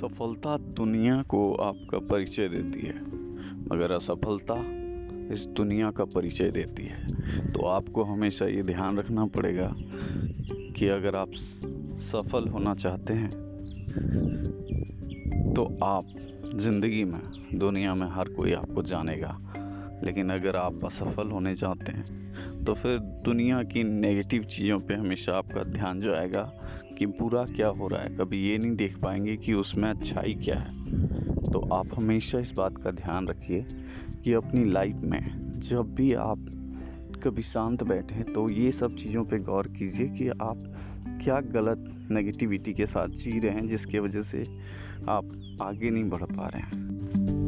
सफलता दुनिया को आपका परिचय देती है। मगर असफलता इस दुनिया का परिचय देती है। तो आपको हमेशा ये ध्यान रखना पड़ेगा कि अगर आप सफल होना चाहते हैं तो आप ज़िंदगी में, दुनिया में हर कोई आपको जानेगा। लेकिन अगर आप असफल होने चाहते हैं तो फिर दुनिया की नेगेटिव चीज़ों पे हमेशा आपका ध्यान जो आएगा कि बुरा क्या हो रहा है। कभी ये नहीं देख पाएँगे कि उसमें अच्छाई क्या है। तो आप हमेशा इस बात का ध्यान रखिए कि अपनी लाइफ में जब भी आप कभी शांत बैठे तो ये सब चीज़ों पे गौर कीजिए कि आप क्या गलत नेगेटिविटी के साथ जी रहे हैं, जिसके वजह से आप आगे नहीं बढ़ पा रहे हैं।